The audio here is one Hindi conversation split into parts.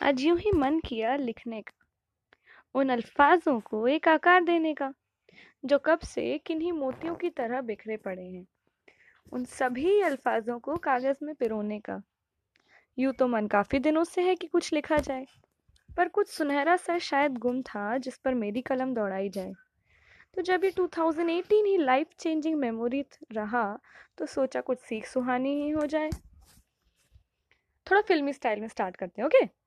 आज यूँ ही मन किया लिखने का, उन अल्फाजों को एक आकार देने का, जो कब से किन्हीं मोतियों की तरह बिखरे पड़े हैं। उन सभी अल्फाजों को कागज़ में पिरोने का, यूँ तो मन काफ़ी दिनों से है कि कुछ लिखा जाए, पर कुछ सुनहरा सा शायद गुम था जिस पर मेरी कलम दौड़ाई जाए। तो जब ये 2018 ही लाइफ चेंजिंग मेमोरी रहा तो सोचा कुछ सीख सुहानी ही हो जाए। थोड़ा फिल्मी स्टाइल में स्टार्ट करते हैं, ओके?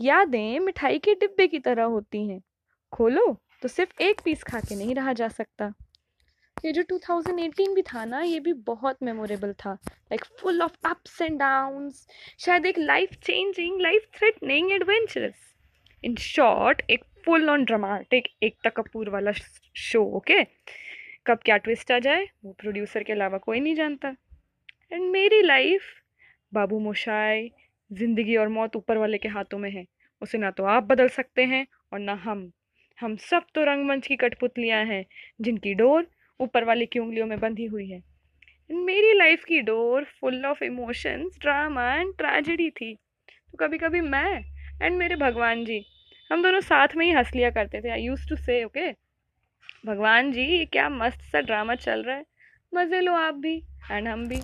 यादें मिठाई के डिब्बे की तरह होती हैं। खोलो तो सिर्फ़ एक पीस खा के नहीं रहा जा सकता। ये जो 2018 भी था ना, ये भी बहुत मेमोरेबल था। Like full of ups and downs शायद एक life changing life threatening adventurous in short एक full on dramatic Ekta Kapoor वाला शो ओके कब क्या ट्विस्ट आ जाए, वो प्रोड्यूसर के अलावा कोई नहीं जानता। एंड मेरी लाइफ बाबू मोशाई, ज़िंदगी और मौत ऊपर वाले के हाथों में है। उसे ना तो आप बदल सकते हैं और ना हम। हम सब तो रंगमंच की कठपुतलियाँ हैं, जिनकी डोर ऊपर वाले की उंगलियों में बंधी हुई है। मेरी लाइफ की door full of emotions drama and tragedy थी। तो कभी कभी मैं एंड मेरे भगवान जी, हम दोनों साथ में ही हंस लिया करते थे। I use to say okay भगवान जी, ये क्या मस्त सा ड्रामा चल रहा है। मज़े लो आप भी एंड हम भी।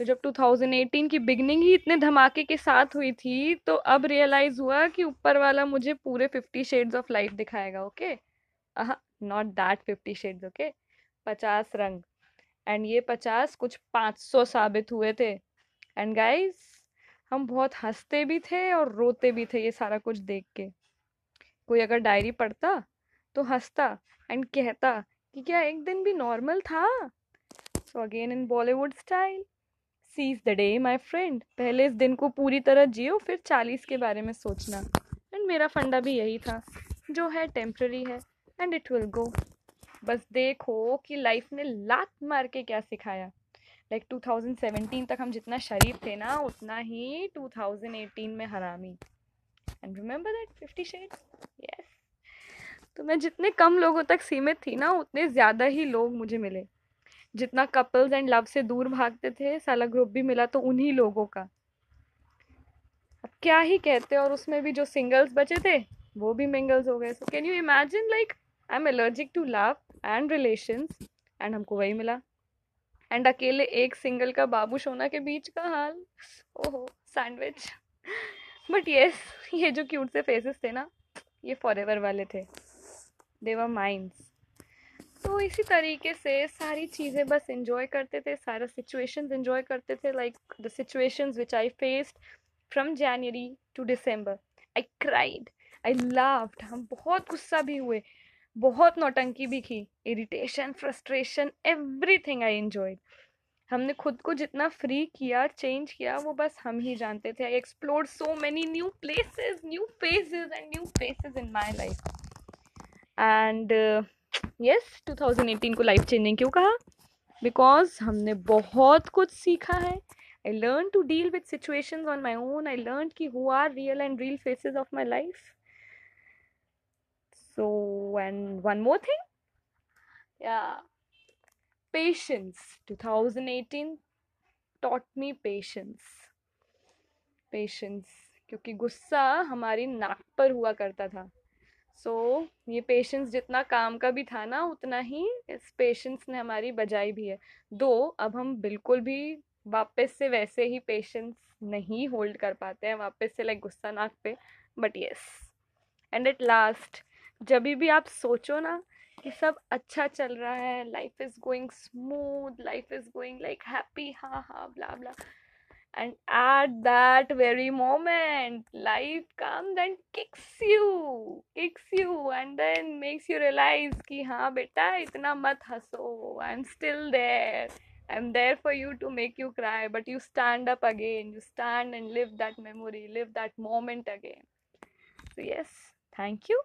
तो जब 2018 की बिगनिंग ही इतने धमाके के साथ हुई थी तो अब रियलाइज़ हुआ कि ऊपर वाला मुझे पूरे फिफ्टी शेड्स ऑफ़ लाइफ दिखाएगा okay not that fifty shades okay पचास रंग। एंड ये पचास कुछ पाँच सौ साबित हुए थे। एंड गाइज़ हम बहुत हँसते भी थे और रोते भी थे ये सारा कुछ देख के। कोई अगर डायरी पढ़ता तो हंसता एंड कहता कि क्या एक दिन भी नॉर्मल था? So again in Bollywood style seize the day my friend पहले इस दिन को पूरी तरह जियो, फिर चालीस के बारे में सोचना। एंड मेरा फंडा भी यही था, जो है टेम्प्ररी है एंड इट विल गो बस देखो कि लाइफ ने लात मार के क्या सिखाया। लाइक like 2017 तक हम जितना शरीफ थे ना, उतना ही 2018 में हरामी। And remember that fifty shades yes तो मैं जितने कम लोगों तक सीमित थी ना, उतने ज़्यादा ही लोग मुझे मिले। जितना कपल्स एंड लव से दूर भागते थे, साला ग्रुप भी मिला तो उन्हीं लोगों का। अब क्या ही कहते और उसमें भी जो सिंगल्स बचे थे, वो भी मिंगल्स हो गए। So can you imagine like I am allergic to love and relation and हमको वही मिला। एंड अकेले एक सिंगल का बाबू सोना के बीच का हाल। ओहो सैंडविच बट येस ये जो क्यूट से फेसेस थे ना, ये फॉर वाले थे। देवर माइंड्स तो इसी तरीके से सारी चीज़ें बस इंजॉय करते थे, सारा सिचुएशंस इंजॉय करते थे like the situations which I faced from January to December I cried I loved हम बहुत गुस्सा भी हुए, बहुत नौटंकी भी की irritation frustration everything I enjoyed हमने खुद को जितना फ्री किया चेंज किया, वो बस हम ही जानते थे। I explore so many new places new phases and new faces in my life and yes 2018 को लाइफ चेंजिंग क्यों कहा? बिकॉज़ हमने बहुत कुछ सीखा है। I learn to deal with situation on my own I learn की who are real and real faces of my life so and one more thing या patience 2018 taught me patience. Patience क्योंकि गुस्सा हमारी नाक पर हुआ करता था। सो so, ये पेशेंस जितना काम का भी था ना उतना ही इस पेशेंस ने हमारी बजाई भी है। दो अब हम बिल्कुल भी वापस से वैसे ही पेशेंस नहीं होल्ड कर पाते हैं वापस से लाइक गुस्सा नाक पे but yes and at last जब भी आप सोचो ना कि सब अच्छा चल रहा है life is going smooth life is going like happy हाँ हाँ blah blah and at that very moment life comes and kicks you kicks you and then makes you realize कि हाँ बेटा इतना मत हंसो I'm still there I'm there for you to make you cry but you stand up again you stand and live that memory live that moment again so yes thank you